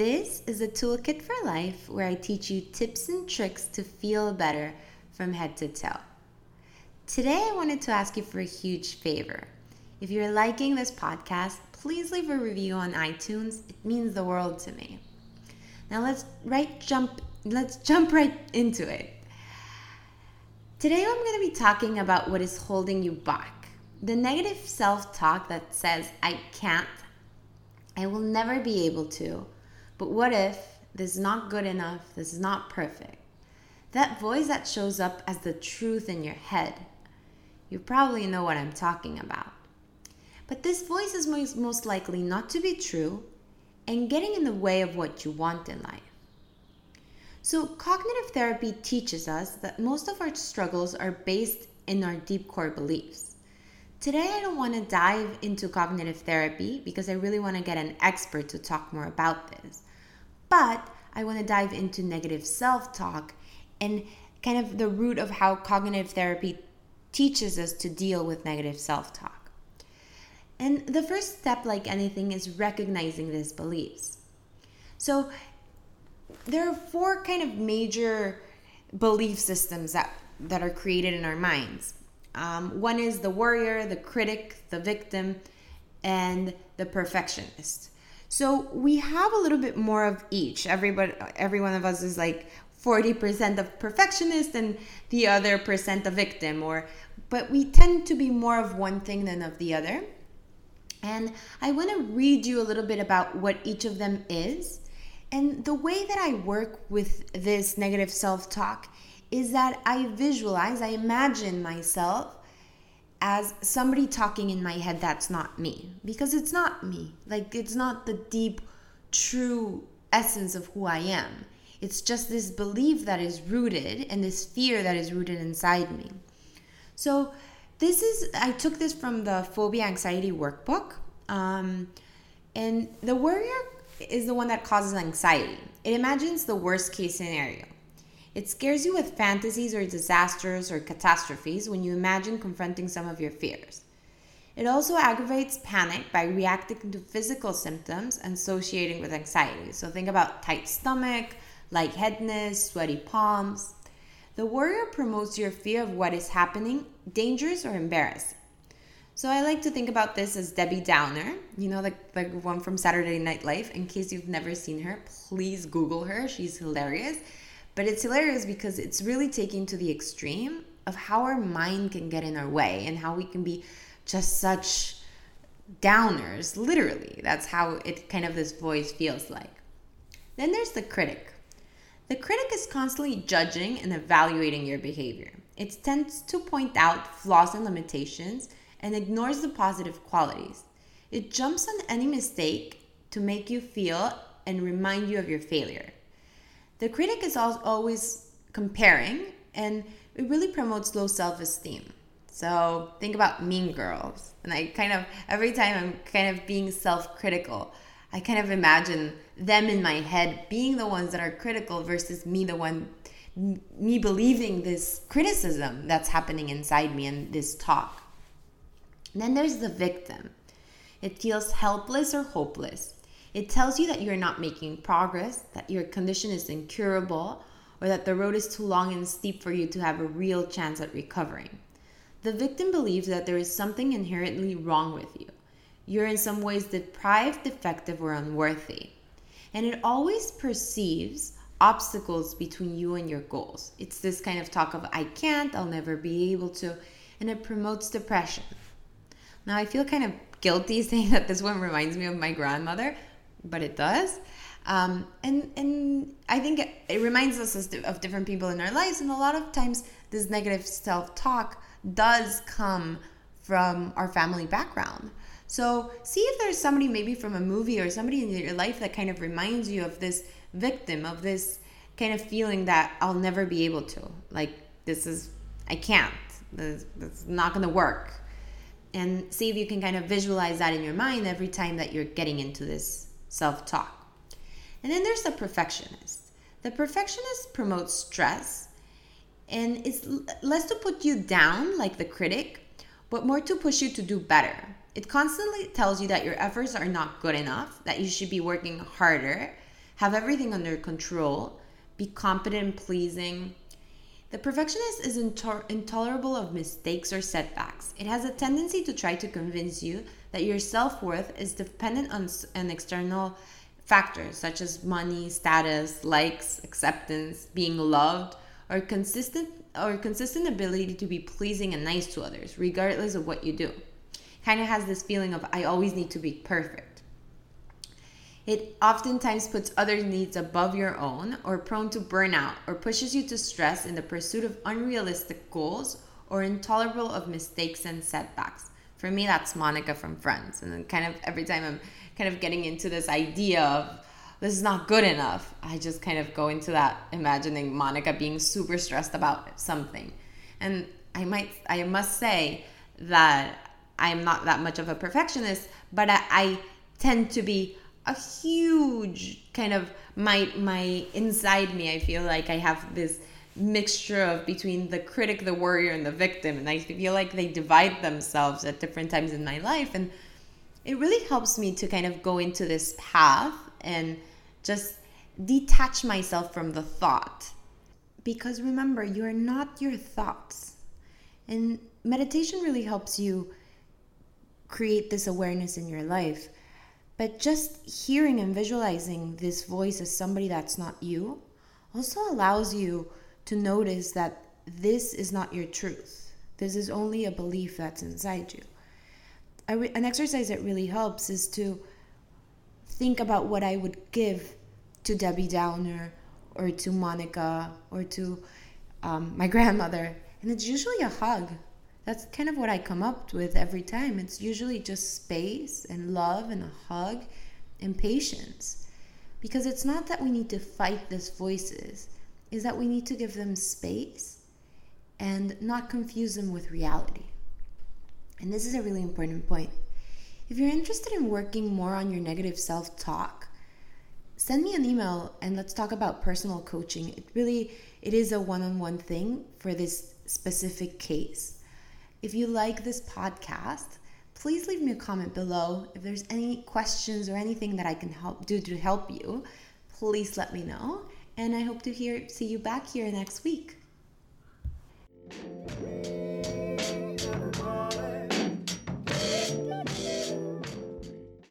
This is a toolkit for life where I teach you tips and tricks to feel better from head to toe. Today, I wanted to ask you for a huge favor. If you're liking this podcast, please leave a review on iTunes. It means the world to me. Now let's right jump let's jump right into it. Today I'm going to be talking about what is holding you back. The negative self-talk that says I can't, I will never be able to. But what if this is not good enough? This is not perfect. That voice that shows up as the truth in your head. You probably know what I'm talking about. But this voice is most, likely not to be true and getting in the way of what you want in life. So, cognitive therapy teaches us that most of our struggles are based in our deep core beliefs. Today, I don't want to dive into cognitive therapy because I really want to get an expert to talk more about this. But I want to dive into negative self talk and kind of the root of how cognitive therapy teaches us to deal with negative self talk. And the first step, like anything, is recognizing these beliefs. So, there are four kind of major belief systems that, that are created in our minds. Um, one is the worrier, the critic, the victim, and the perfectionist. So we have a little bit more of each. Everybody, every one of us is like 40% of perfectionist and the other percent a victim or but we tend to be more of one thing than of the other. And I want to read you a little bit about what each of them is. And the way that I work with this negative self-talk is that I visualize, I imagine myself as somebody talking in my head that's not me because it's not me. Like it's not the deep true essence of who I am. It's just this belief that is rooted and this fear that is rooted inside me. So, this is, I took this from the Phobia Anxiety Workbook. Um, and the worrier is the one that causes anxiety. It imagines the worst case scenario. It scares you with fantasies or disasters or catastrophes when you imagine confronting some of your fears. It also aggravates panic by reacting to physical symptoms and associating with anxiety. So think about tight stomach, lightheadedness, sweaty palms. The worrier promotes your fear of what is happening, dangerous or embarrassing. So I like to think about this as Debbie Downer, you know, the, the one from Saturday Night Live. In case you've never seen her, please Google her. She's hilarious. But it's hilarious because it's really taking to the extreme of how our mind can get in our way and how we can be just such downers, literally. That's how it kind of this voice feels like. Then there's the critic. The critic is constantly judging and evaluating your behavior. It tends to point out flaws and limitations and ignores the positive qualities. It jumps on any mistake to make you feel and remind you of your failure. The critic is always comparing and it really promotes low self esteem. So think about Mean Girls. And I kind of, every time I'm kind of being self critical, I kind of imagine them in my head being the ones that are critical versus me, the one, me believing this criticism that's happening inside me and this talk. And then there's the victim. It feels helpless or hopeless. It tells you that you're not making progress, that your condition is incurable, or that the road is too long and steep for you to have a real chance at recovering. The victim believes that there is something inherently wrong with you you're in some ways deprived, defective, or unworthy. And it always perceives obstacles between you and your goals. It's this kind of talk of, I can't, I'll never be able to, and it promotes depression. Now, I feel kind of guilty saying that this one reminds me of my grandmother, but it does. Um, and and I think it, it reminds us of different people in our lives, and a lot of times this negative self talk does come from our family background. So see if there's somebody maybe from a movie or somebody in your life that kind of reminds you of this victim, of this kind of feeling that I'll never be able to. Like, this is, I can't. This, this is not going to work. And see if you can kind of visualize that in your mind every time that you're getting into this self talk. And then there's the perfectionist. The perfectionist promotes stress and it's less to put you down like the critic, but more to push you to do better. It constantly tells you that your efforts are not good enough, that you should be working harder, have everything under control, be competent and pleasing. The perfectionist is intolerable of mistakes or setbacks. It has a tendency to try to convince you that your self worth is dependent on an external factors such as money, status, likes, acceptance, being loved, or consistent or consistent ability to be pleasing and nice to others, regardless of what you do. Kind of has this feeling of I always need to be perfect. It oftentimes puts others' needs above your own, or prone to burnout, or pushes you to stress in the pursuit of unrealistic goals, or intolerable of mistakes and setbacks. For me, that's Monica from Friends. And kind of every time I'm kind of getting into this idea of this is not good enough. I just kind of go into that imagining Monica being super stressed about something. And I might, I must say that I'm not that much of a perfectionist, but I, I tend to be a huge kind of my my inside me. I feel like I have this mixture of between the critic, the worrier, and the victim, and I feel like they divide themselves at different times in my life, and it really helps me to kind of go into this path and just detach myself from the thought. Because remember, you're not your thoughts. And meditation really helps you create this awareness in your life. But just hearing and visualizing this voice as somebody that's not you also allows you to notice that this is not your truth. This is only a belief that's inside you. An exercise that really helps is to think about what I would give to Debbie Downer or to Monica or to um, my grandmother. And it's usually a hug. That's kind of what I come up with every time. It's usually just space and love and a hug and patience. Because it's not that we need to fight these voices, is that we need to give them space and not confuse them with reality. And this is a really important point. If you're interested in working more on your negative self talk, send me an email and let's talk about personal coaching. It really it is a one-on-one thing for this specific case. If you like this podcast, please leave me a comment below. If there's any questions or anything that I can help do to help you, please let me know. And I hope to hear see you back here next week.